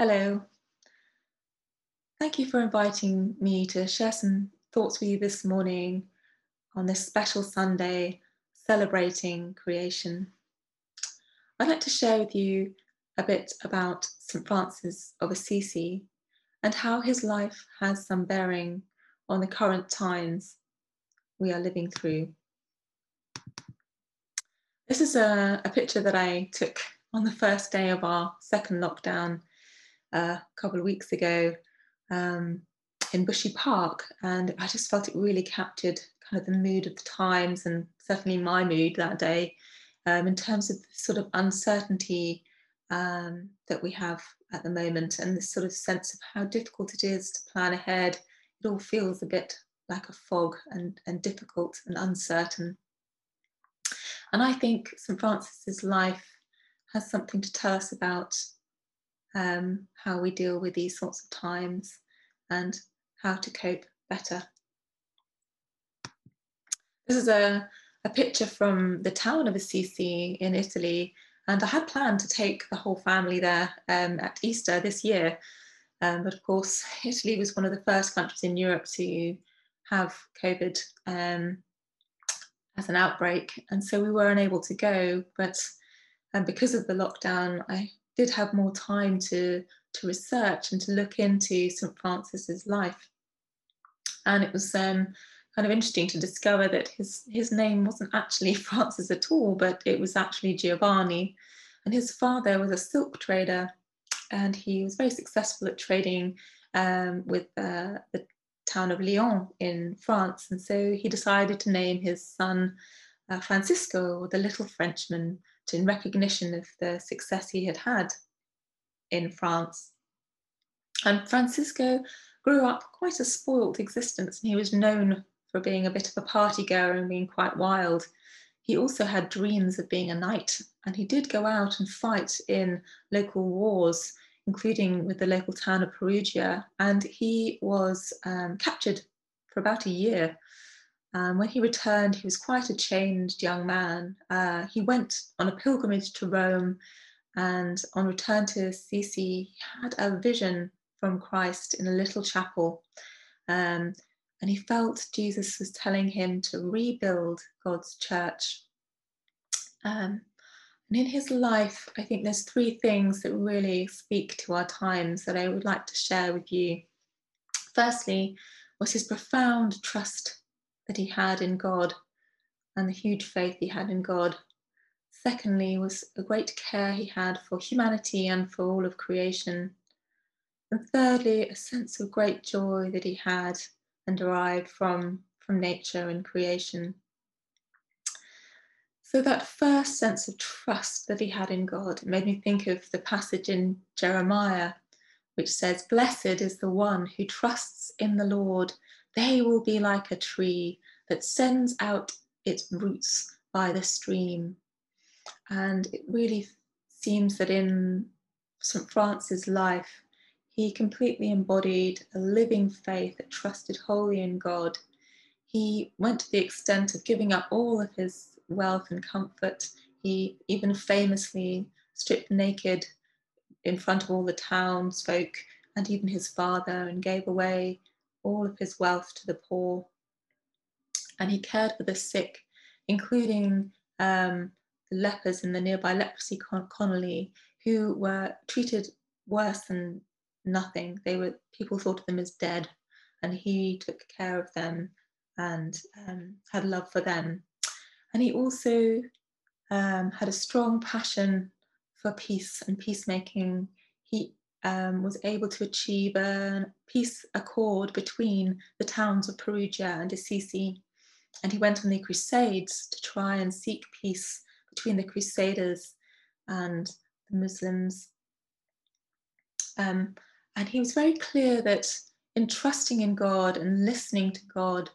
Hello. Thank you for inviting me to share some thoughts with you this morning on this special Sunday celebrating creation. I'd like to share with you a bit about St. Francis of Assisi and how his life has some bearing on the current times we are living through. This is a, a picture that I took on the first day of our second lockdown a couple of weeks ago um, in Bushy Park, and I just felt it really captured kind of the mood of the times and certainly my mood that day um, in terms of sort of uncertainty um, that we have at the moment and this sort of sense of how difficult it is to plan ahead. It all feels a bit like a fog and, and difficult and uncertain. And I think St. Francis's life has something to tell us about um, how we deal with these sorts of times and how to cope better. This is a, a picture from the town of Assisi in Italy, and I had planned to take the whole family there um, at Easter this year. Um, but of course, Italy was one of the first countries in Europe to have COVID um, as an outbreak, and so we were unable to go. But um, because of the lockdown, I did have more time to to research and to look into St Francis's life, and it was um, kind of interesting to discover that his his name wasn't actually Francis at all, but it was actually Giovanni, and his father was a silk trader, and he was very successful at trading um, with uh, the town of Lyon in France, and so he decided to name his son uh, Francisco, or the Little Frenchman, in recognition of the success he had had in France. And Francisco grew up quite a spoilt existence, and he was known for being a bit of a party goer and being quite wild. He also had dreams of being a knight, and he did go out and fight in local wars, including with the local town of Perugia. And he was um, captured for about a year um, when he returned, he was quite a changed young man. Uh, he went on a pilgrimage to Rome, and on return to Assisi, he had a vision from Christ in a little chapel. Um, and he felt Jesus was telling him to rebuild God's church. Um, and in his life, I think there's three things that really speak to our times that I would like to share with you. Firstly, was his profound trust that he had in God and the huge faith he had in God. Secondly, was a great care he had for humanity and for all of creation. And thirdly, a sense of great joy that he had and derived from, from nature and creation. So, that first sense of trust that he had in God made me think of the passage in Jeremiah, which says, Blessed is the one who trusts in the Lord they will be like a tree that sends out its roots by the stream. And it really seems that in St. Francis' life, he completely embodied a living faith that trusted wholly in God. He went to the extent of giving up all of his wealth and comfort. He even famously stripped naked in front of all the townsfolk and even his father and gave away all of his wealth to the poor. And he cared for the sick, including um, lepers in the nearby leprosy colony who were treated worse than nothing. They were people thought of them as dead, and he took care of them and um, had love for them. And he also um, had a strong passion for peace and peacemaking. He um, was able to achieve a peace accord between the towns of Perugia and Assisi. And he went on the Crusades to try and seek peace between the Crusaders and the Muslims. Um, and he was very clear that in trusting in God and listening to God,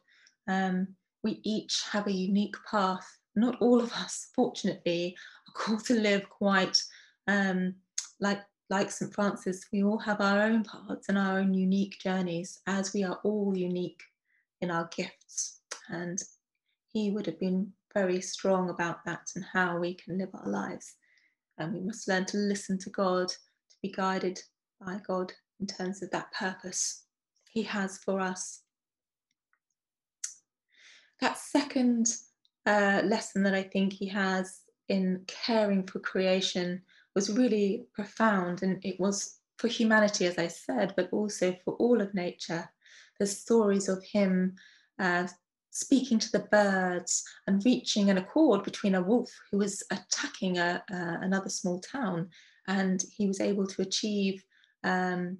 um, we each have a unique path. Not all of us, fortunately, are called to live quite um, like like St. Francis, we all have our own paths and our own unique journeys, as we are all unique in our gifts. And he would have been very strong about that and how we can live our lives. And we must learn to listen to God, to be guided by God in terms of that purpose He has for us. That second uh, lesson that I think He has in caring for creation was really profound, and it was for humanity, as I said, but also for all of nature. The stories of Him uh, speaking to the birds and reaching an accord between a wolf who was attacking a, uh, another small town. And he was able to achieve um,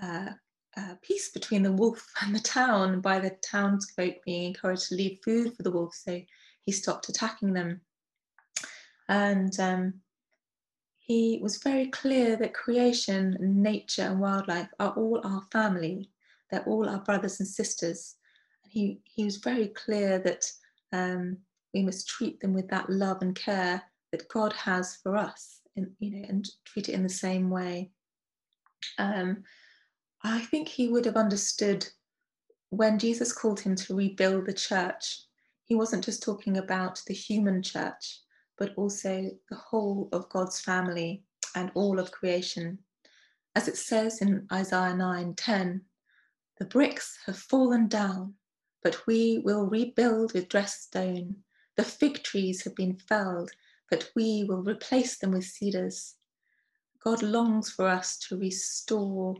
uh, uh, peace between the wolf and the town by the townsfolk being encouraged to leave food for the wolf. So he stopped attacking them. And um, he was very clear that creation, nature, and wildlife are all our family. They're all our brothers and sisters he, he was very clear that um, we must treat them with that love and care that God has for us, and you know, and treat it in the same way. Um, I think he would have understood when Jesus called him to rebuild the church. He wasn't just talking about the human church, but also the whole of God's family and all of creation. As it says in Isaiah 9 10, the bricks have fallen down, but we will rebuild with dressed stone. The fig trees have been felled, but we will replace them with cedars. God longs for us to restore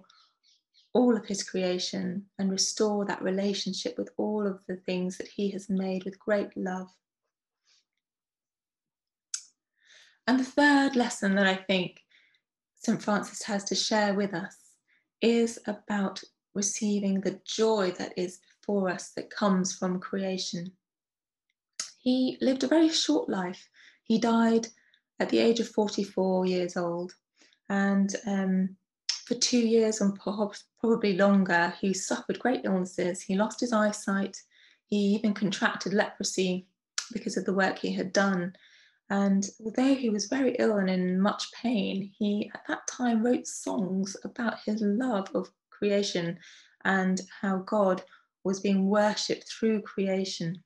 all of his creation and restore that relationship with all of the things that he has made with great love. And the third lesson that I think St. Francis has to share with us is about receiving the joy that is for us that comes from creation. He lived a very short life. He died at the age of 44 years old. And um, for two years and probably longer, he suffered great illnesses. He lost his eyesight. He even contracted leprosy because of the work he had done. And although he was very ill and in much pain, he at that time wrote songs about his love of creation and how God was being worshipped through creation.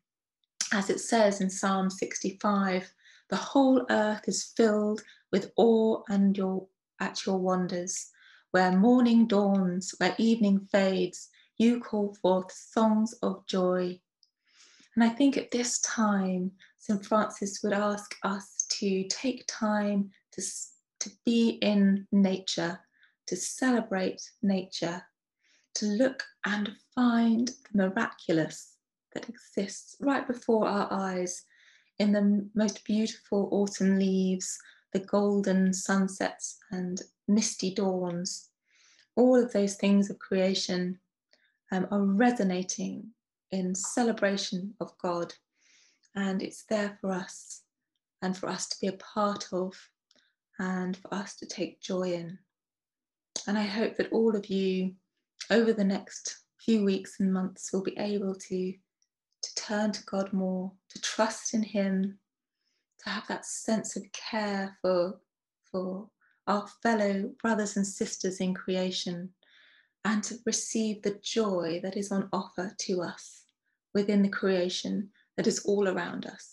As it says in Psalm 65, the whole earth is filled with awe and your, at your wonders. Where morning dawns, where evening fades, you call forth songs of joy. And I think at this time, St. Francis would ask us to take time to, to be in nature, to celebrate nature, to look and find the miraculous that exists right before our eyes in the most beautiful autumn leaves, the golden sunsets and misty dawns. All of those things of creation um, are resonating in celebration of God, and it's there for us and for us to be a part of and for us to take joy in. And I hope that all of you over the next few weeks and months, we'll be able to, to turn to God more, to trust in Him, to have that sense of care for, for our fellow brothers and sisters in creation, and to receive the joy that is on offer to us within the creation that is all around us.